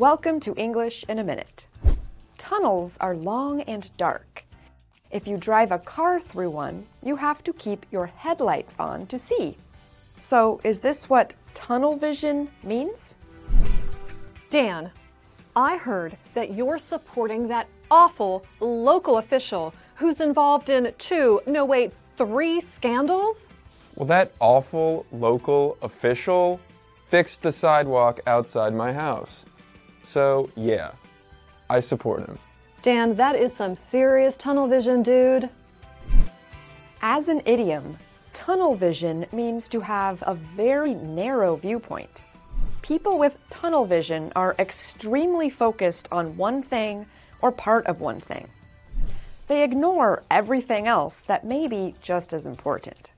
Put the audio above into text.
Welcome to English in a Minute. Tunnels are long and dark. If you drive a car through one, you have to keep your headlights on to see. So, is this what tunnel vision means? Dan, I heard that you're supporting that awful local official who's involved in two, no wait, three scandals? Well, that awful local official fixed the sidewalk outside my house. So, yeah, I support him. Dan, that is some serious tunnel vision, dude. As an idiom, tunnel vision means to have a very narrow viewpoint. People with tunnel vision are extremely focused on one thing or part of one thing. They ignore everything else that may be just as important.